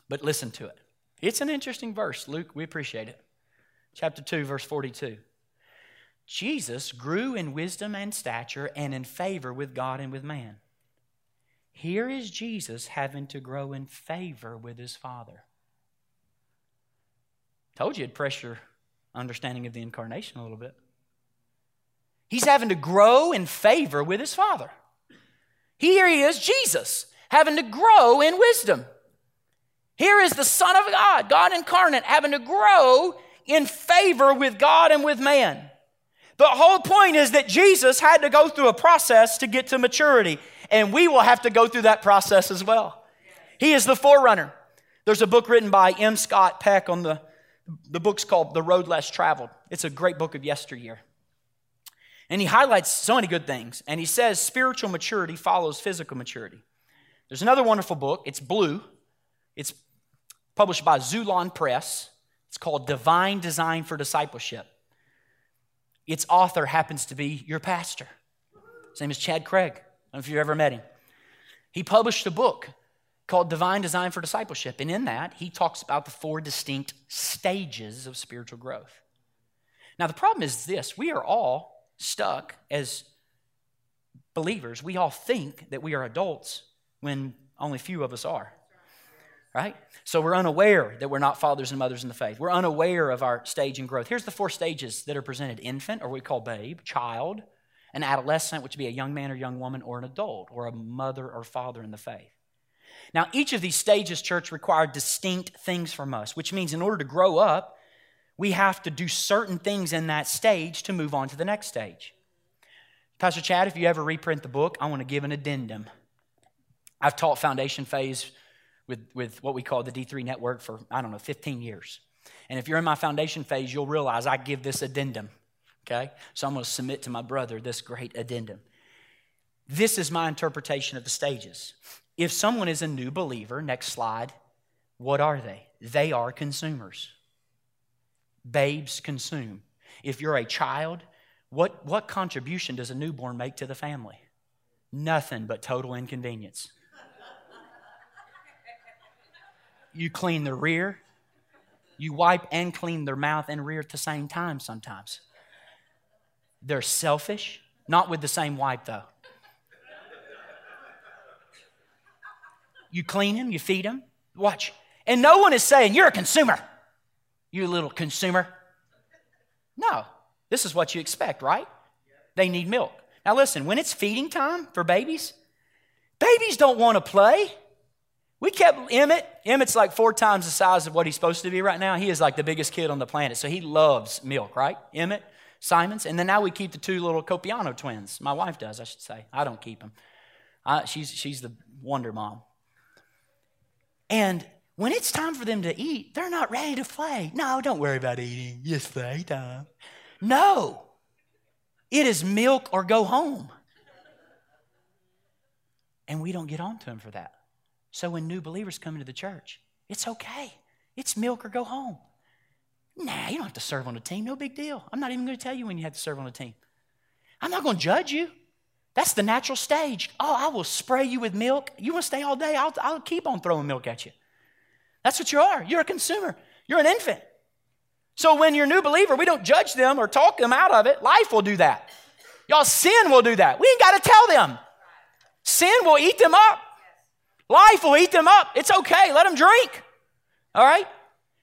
but listen to it. It's an interesting verse, Luke. We appreciate it chapter 2, verse 42. Jesus grew in wisdom and stature and in favor with God and with man. Here is Jesus having to grow in favor with his Father. Told you it'd press your understanding of the incarnation a little bit. He's having to grow in favor with his Father. Here he is, Jesus, having to grow in wisdom. Here is the Son of God, God incarnate, having to grow in favor with God and with man. The whole point is that Jesus had to go through a process to get to maturity, and we will have to go through that process as well. He is the forerunner. There's a book written by M. Scott Peck on the, the book's called The Road Less Traveled. It's a great book of yesteryear. And he highlights so many good things. And he says spiritual maturity follows physical maturity. There's another wonderful book. It's blue. It's published by Xulon Press. It's called Divine Design for Discipleship. Its author happens to be your pastor. His name is Chad Craig. I don't know if you've ever met him. He published a book called Divine Design for Discipleship. And in that, he talks about the four distinct stages of spiritual growth. Now, the problem is this we are all stuck as believers. We all think that we are adults when only few of us are right? So we're unaware that we're not fathers and mothers in the faith. We're unaware of our stage and growth. Here's the four stages that are presented infant, or we call babe, child, an adolescent, which would be a young man or young woman, or an adult, or a mother or father in the faith. Now, each of these stages, church, require distinct things from us, which means in order to grow up, we have to do certain things in that stage to move on to the next stage. Pastor Chad, if you ever reprint the book, I want to give an addendum. I've taught foundation phase with, with what we call the D3 network for, I don't know, 15 years. And if you're in my foundation phase, you'll realize I give this addendum. Okay? So I'm to submit to my brother this great addendum. This is my interpretation of the stages. If someone is a new believer, next slide, what are they? They are consumers. Babes consume. If you're a child, what, what contribution does a newborn make to the family? Nothing but total inconvenience. You clean the rear, you wipe and clean their mouth and rear at the same time sometimes. They're selfish, not with the same wipe though. You clean them, you feed them. Watch. And no one is saying, You're a consumer. You little consumer. No. This is what you expect, right? They need milk. Now, listen, when it's feeding time for babies, babies don't want to play. We kept Emmett. Emmett's like four times the size of what he's supposed to be right now. He is like the biggest kid on the planet. So he loves milk, right? Emmett, Simons. And then now we keep the two little Copiano twins. My wife does, I should say. I don't keep them. I, she's, she's the wonder mom. And when it's time for them to eat, they're not ready to play. No, don't worry about eating. It's playtime. No. It is milk or go home. And we don't get on to them for that. So when new believers come into the church, it's okay. It's milk or go home. Nah, you don't have to serve on a team. No big deal. I'm not even going to tell you when you have to serve on a team. I'm not going to judge you. That's the natural stage. Oh, I will spray you with milk. You want to stay all day? I'll, I'll keep on throwing milk at you. That's what you are. You're a consumer, you're an infant. So when you're a new believer, we don't judge them or talk them out of it. Life will do that. Y'all, sin will do that. We ain't got to tell them. Sin will eat them up. Life will eat them up. It's okay. Let them drink. All right?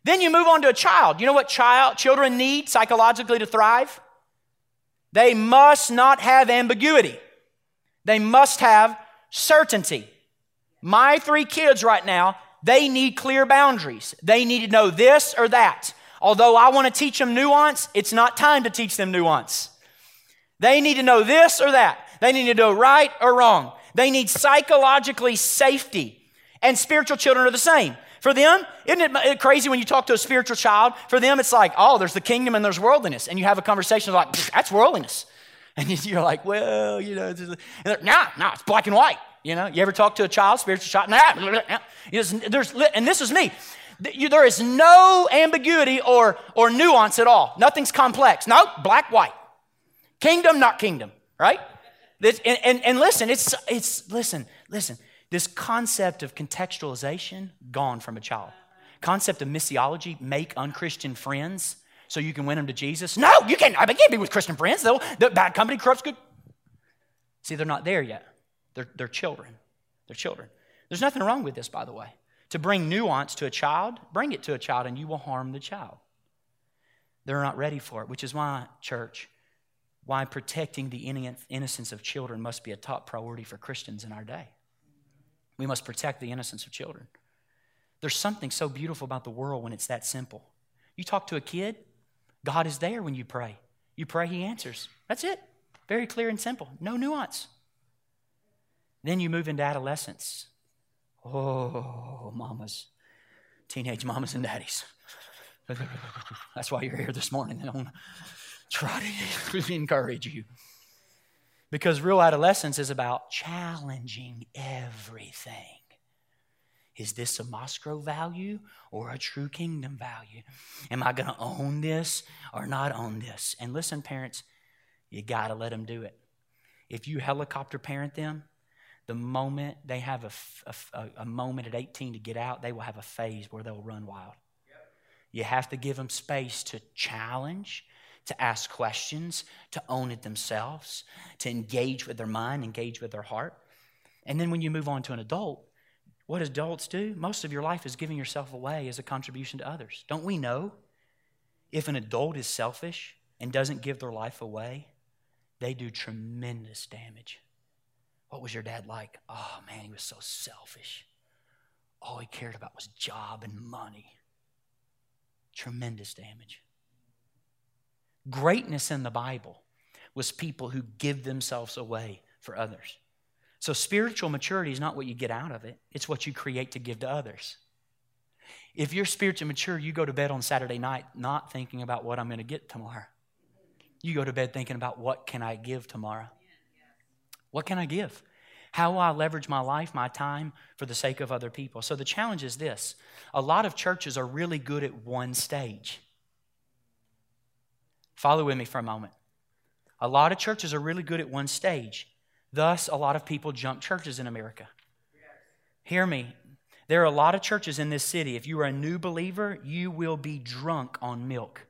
Then you move on to a child. You know what child children need psychologically to thrive? They must not have ambiguity. They must have certainty. My three kids right now, they need clear boundaries. They need to know this or that. Although I want to teach them nuance, it's not time to teach them nuance. They need to know this or that. They need to know right or wrong. They need psychologically safety. And spiritual children are the same. For them, isn't it crazy when you talk to a spiritual child? For them, it's like, oh, there's the kingdom and there's worldliness. And you have a conversation like, that's worldliness. *laughs* And you're like, well, you know, no, nah, nah, it's black and white. You know, you ever talk to a child, spiritual child? Nah, there's, there's, and this is me. There is no ambiguity or, or nuance at all. Nothing's complex. No, black, white. Kingdom, not kingdom, right? This, and, and, and listen, it's, it's, listen, listen. This concept of contextualization, gone from a child. Concept of missiology, make unchristian friends so you can win them to Jesus. No, you can't, I can't be with Christian friends. They'll, the bad company corrupts good. See, they're not there yet. They're, they're children. They're children. There's nothing wrong with this, by the way. To bring nuance to a child, bring it to a child and you will harm the child. They're not ready for it, which is why, church, why protecting the innocence of children must be a top priority for Christians in our day. We must protect the innocence of children. There's something so beautiful about the world when it's that simple. You talk to a kid, God is there when you pray. You pray, He answers. That's it. Very clear and simple. No nuance. Then you move into adolescence. Oh, mamas, teenage mamas and daddies. *laughs* That's why you're here this morning. I want to try to *laughs* encourage you. Because real adolescence is about challenging everything. Is this a Moscow value or a true kingdom value? Am I going to own this or not own this? And listen, parents, you got to let them do it. If you helicopter parent them, the moment they have a, a, a, moment at 18 to get out, they will have a phase where they'll run wild. Yep. You have to give them space to challenge, to ask questions, to own it themselves, to engage with their mind, engage with their heart. And then when you move on to an adult, what adults do? Most of your life is giving yourself away as a contribution to others. Don't we know? If an adult is selfish and doesn't give their life away, they do tremendous damage. What was your dad like? Oh man, he was so selfish. All he cared about was job and money. Tremendous damage. Greatness in the Bible was people who give themselves away for others. So, spiritual maturity is not what you get out of it, it's what you create to give to others. If you're spiritually mature, you go to bed on Saturday night not thinking about what I'm going to get tomorrow. You go to bed thinking about what can I give tomorrow? What can I give? How will I leverage my life, my time for the sake of other people? So the challenge is this a lot of churches are really good at one stage. Follow with me for a moment. A lot of churches are really good at one stage. Thus, a lot of people jump churches in America. Hear me. There are a lot of churches in this city. If you are a new believer, you will be drunk on milk.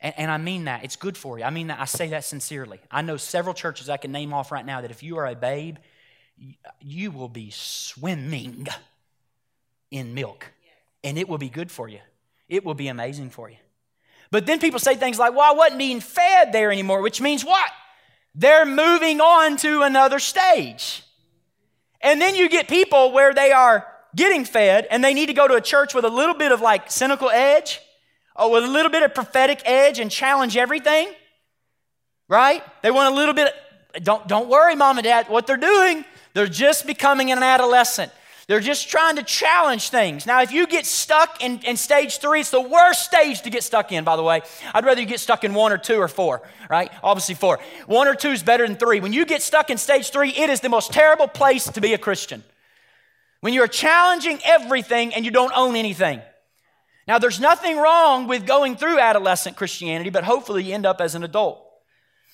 And, and, I mean that. It's good for you. I mean that. I say that sincerely. I know several churches I can name off right now that if you are a babe, you will be swimming in milk. And it will be good for you. It will be amazing for you. But then people say things like, well, I wasn't being fed there anymore, which means what? They're moving on to another stage. And then you get people where they are getting fed and they need to go to a church with a little bit of like cynical edge or with a little bit of prophetic edge and challenge everything. Right? They want a little bit, don't, don't worry, mom and dad, what they're doing, they're just becoming an adolescent. They're just trying to challenge things. Now, if you get stuck in, in, stage three, it's the worst stage to get stuck in, by the way. I'd rather you get stuck in one or two or four, right? Obviously, four. One or two is better than three. When you get stuck in stage three, it is the most terrible place to be a Christian. When you're challenging everything and you don't own anything. Now, there's nothing wrong with going through adolescent Christianity, but hopefully you end up as an adult.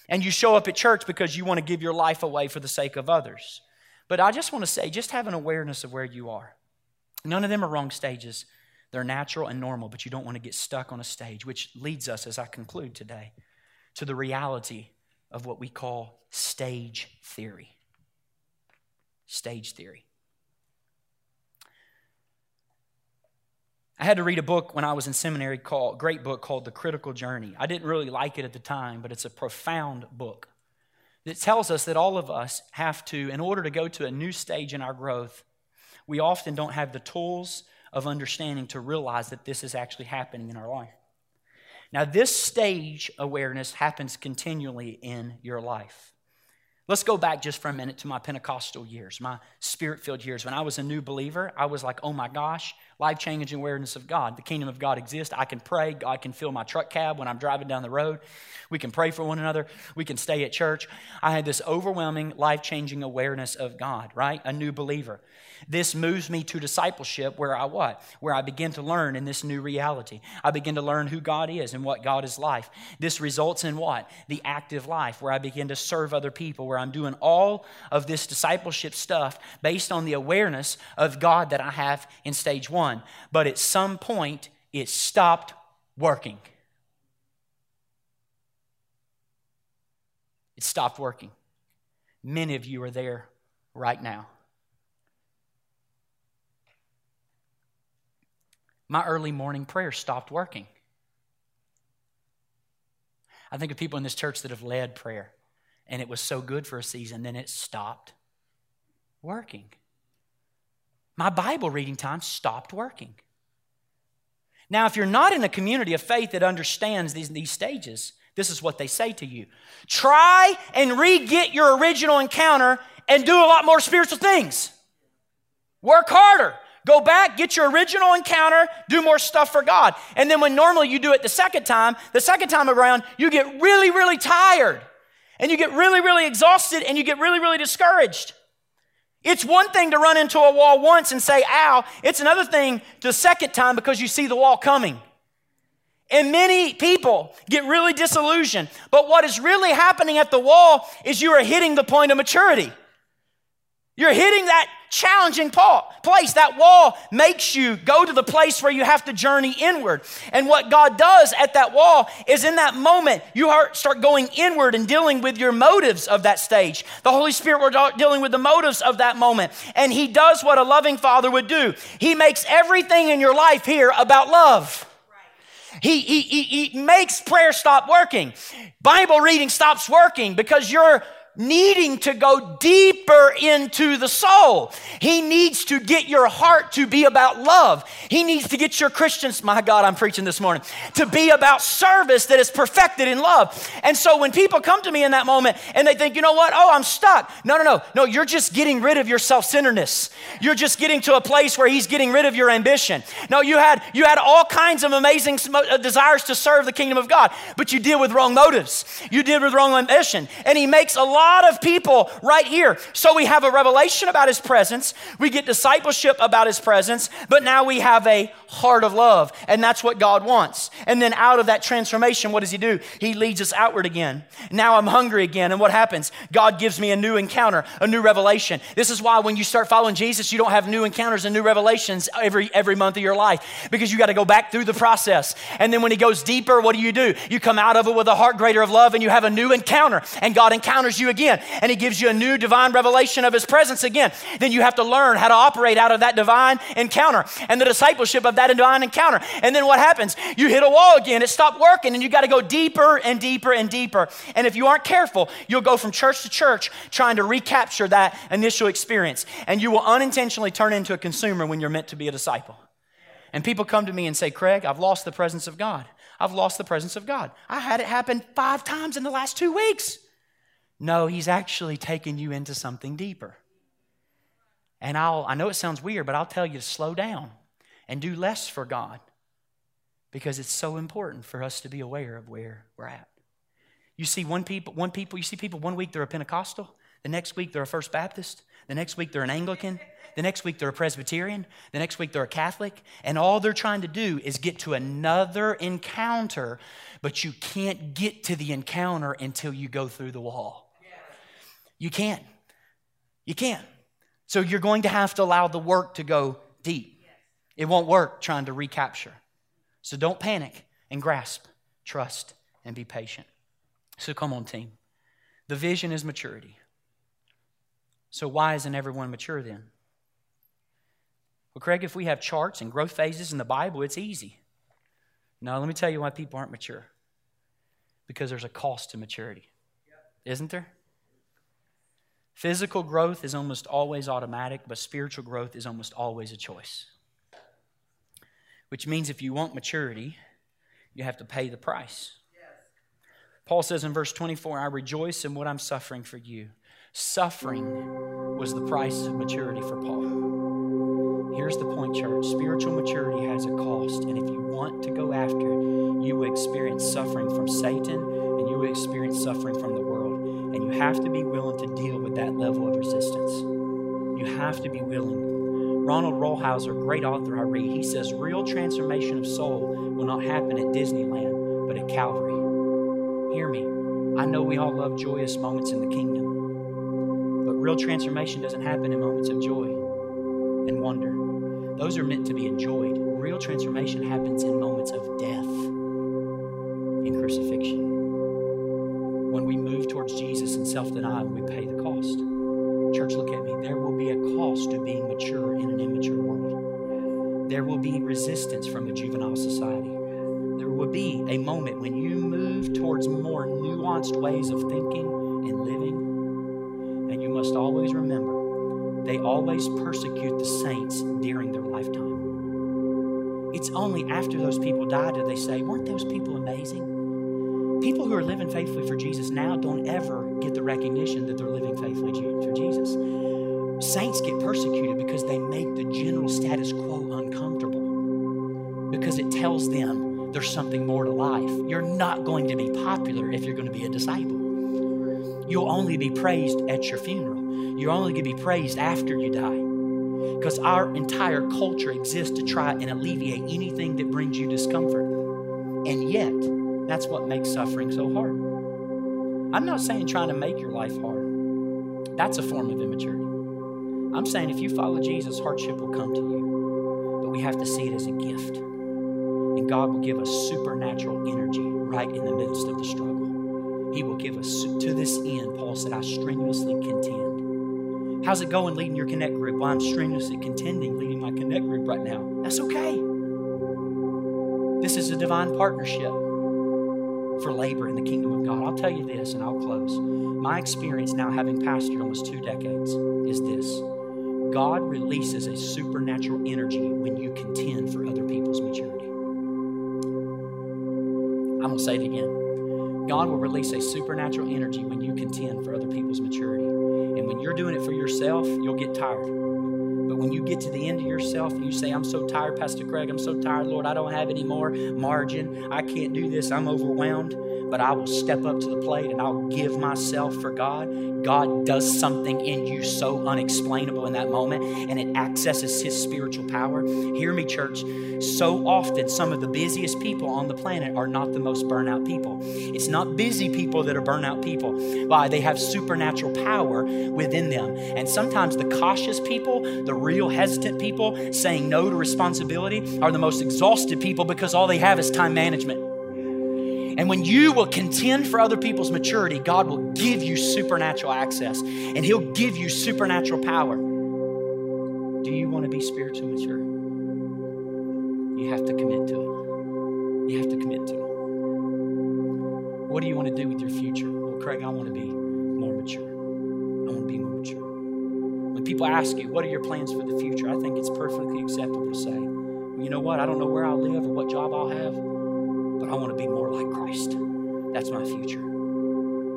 And you show up at church because you want to give your life away for the sake of others. But I just want to say, just have an awareness of where you are. None of them are wrong stages. They're natural and normal, but you don't want to get stuck on a stage, which leads us, as I conclude today, to the reality of what we call stage theory. Stage theory. I had to read a book when I was in seminary called great book called The Critical Journey. I didn't really like it at the time, but it's a profound book that tells us that all of us have to, in order to go to a new stage in our growth, we often don't have the tools of understanding to realize that this is actually happening in our life. Now, this stage awareness happens continually in your life. Let's go back just for a minute to my Pentecostal years, my spirit filled years. When I was a new believer, I was like, oh my gosh, life changing awareness of God. The kingdom of God exists. I can pray. God can fill my truck cab when I'm driving down the road. We can pray for one another. We can stay at church. I had this overwhelming life changing awareness of God, right? A new believer. This moves me to discipleship where I what? Where I begin to learn in this new reality. I begin to learn who God is and what God is like. This results in what? The active life where I begin to serve other people, where I'm doing all of this discipleship stuff based on the awareness of God that I have in stage one. But at some point, it stopped working. It stopped working. Many of you are there right now. my early morning prayer stopped working. I think of people in this church that have led prayer, and it was so good for a season, then it stopped working. My Bible reading time stopped working. Now, if you're not in a community of faith that understands these, these stages, this is what they say to you try and re get your original encounter and do a lot more spiritual things. Work harder. Go back, get your original encounter, do more stuff for God. And then when normally you do it the second time, the second time around, you get really, really tired. And you get really, really exhausted and you get really, really discouraged. It's one thing to run into a wall once and say, ow. It's another thing the second time because you see the wall coming. And many people get really disillusioned. But what is really happening at the wall is you are hitting the point of maturity. You're hitting that challenging place. That wall makes you go to the place where you have to journey inward. And what God does at that wall is in that moment, you start going inward and dealing with your motives of that stage. The Holy Spirit will dealing with the motives of that moment. And He does what a loving Father would do He makes everything in your life here about love. He, he, he, he makes prayer stop working. Bible reading stops working because you're needing to go deeper into the soul. He needs to get your heart to be about love. He needs to get your Christians, my God, I'm preaching this morning, to be about service that is perfected in love. And so when people come to me in that moment and they think, you know what? Oh, I'm stuck. No, no, no. No, you're just getting rid of your self-centeredness. You're just getting to a place where he's getting rid of your ambition. No, you had you had all kinds of amazing uh, desires to serve the kingdom of God, but you deal with wrong motives. You deal with wrong ambition. And he makes a lot lot of people right here. So we have a revelation about his presence, we get discipleship about his presence, but now we have a heart of love, and that's what God wants. And then out of that transformation, what does he do? He leads us outward again. Now I'm hungry again, and what happens? God gives me a new encounter, a new revelation. This is why when you start following Jesus, you don't have new encounters and new revelations every every month of your life because you got to go back through the process. And then when he goes deeper, what do you do? You come out of it with a heart greater of love and you have a new encounter, and God encounters you again and He gives you a new divine revelation of His presence again. Then you have to learn how to operate out of that divine encounter and the discipleship of that divine encounter. And then what happens? You hit a wall again, it stopped working, and you got to go deeper and deeper and deeper. And if you aren't careful, you'll go from church to church trying to recapture that initial experience. And you will unintentionally turn into a consumer when you're meant to be a disciple. And people come to me and say, Craig, I've lost the presence of God. I've lost the presence of God. I had it happen five times in the last two weeks. No, he's actually taking you into something deeper. And I'll, I know it sounds weird, but I'll tell you to slow down and do less for God because it's so important for us to be aware of where we're at. You see one people, one people, you see people one week they're a Pentecostal, the next week they're a First Baptist, the next week they're an Anglican, the next week they're a Presbyterian, the next week they're a Catholic, and all they're trying to do is get to another encounter, but you can't get to the encounter until you go through the wall. You can't. You can't. So you're going to have to allow the work to go deep. It won't work trying to recapture. So don't panic and grasp, trust, and be patient. So come on, team. The vision is maturity. So why isn't everyone mature then? Well, Craig, if we have charts and growth phases in the Bible, it's easy. No, let me tell you why people aren't mature. Because there's a cost to maturity. Isn't there? Physical growth is almost always automatic, but spiritual growth is almost always a choice. Which means if you want maturity, you have to pay the price. Paul says in verse 24, I rejoice in what I'm suffering for you. Suffering was the price of maturity for Paul. Here's the point, church spiritual maturity has a cost, and if you want to go after it, you will experience suffering from Satan and you will experience suffering from the world. And you have to be willing to deal with that level of resistance. You have to be willing. Ronald Rolheiser, great author I read, he says real transformation of soul will not happen at Disneyland, but at Calvary. Hear me. I know we all love joyous moments in the kingdom, but real transformation doesn't happen in moments of joy and wonder. Those are meant to be enjoyed. Real transformation happens in moments of death in crucifixion when we move towards Jesus and self denial, we pay the cost. Church, look at me. There will be a cost to being mature in an immature world. There will be resistance from a juvenile society. There will be a moment when you move towards more nuanced ways of thinking and living. And you must always remember they always persecute the saints during their lifetime. It's only after those people die do they say, Weren't those people amazing? People who are living faithfully for Jesus now don't ever get the recognition that they're living faithfully for Jesus. Saints get persecuted because they make the general status quo uncomfortable, because it tells them there's something more to life. You're not going to be popular if you're going to be a disciple. You'll only be praised at your funeral. You're only going to be praised after you die. Because our entire culture exists to try and alleviate anything that brings you discomfort. And yet, that's what makes suffering so hard. I'm not saying trying to make your life hard, that's a form of immaturity. I'm saying if you follow Jesus, hardship will come to you, but we have to see it as a gift. And God will give us supernatural energy right in the midst of the struggle. He will give us to this end. Paul said, I strenuously contend. How's it going leading your connect group? Well, I'm strenuously contending leading my connect group right now. That's okay. This is a divine partnership. For labor in the kingdom of God. I'll tell you this and I'll close. My experience now, having pastored almost two decades, is this God releases a supernatural energy when you contend for other people's maturity. I'm going to say it again. God will release a supernatural energy when you contend for other people's maturity. And when you're doing it for yourself, you'll get tired. But when you get to the end of yourself and you say, I'm so tired, Pastor Craig, I'm so tired, Lord, I don't have any more margin. I can't do this. I'm overwhelmed but I will step up to the plate and I'll give myself for God. God does something in you so unexplainable in that moment, and it accesses His spiritual power. Hear me, church. So often, some of the busiest people on the planet are not the most burnout people. It's not busy people that are burnout people. Why? They have supernatural power within them. And sometimes the cautious people, the real hesitant people, saying no to responsibility, are the most exhausted people because all they have is time management. And when you will contend for other people's maturity, God will give you supernatural access and He'll give you supernatural power. Do you want to be spiritually mature? You have to commit to it. You have to commit to it. What do you want to do with your future? Well, Craig, I want to be more mature. I want to be more mature. When people ask you, what are your plans for the future? I think it's perfectly acceptable to say, well, you know what? I don't know where I'll live or what job I'll have but I want to be more like Christ. That's my future.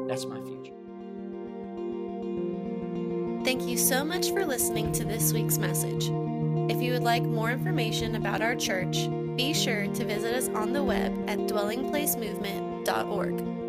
That's my future. Thank you so much for listening to this week's message. If you would like more information about our church, be sure to visit us on the web at dwellingplacemovement.org.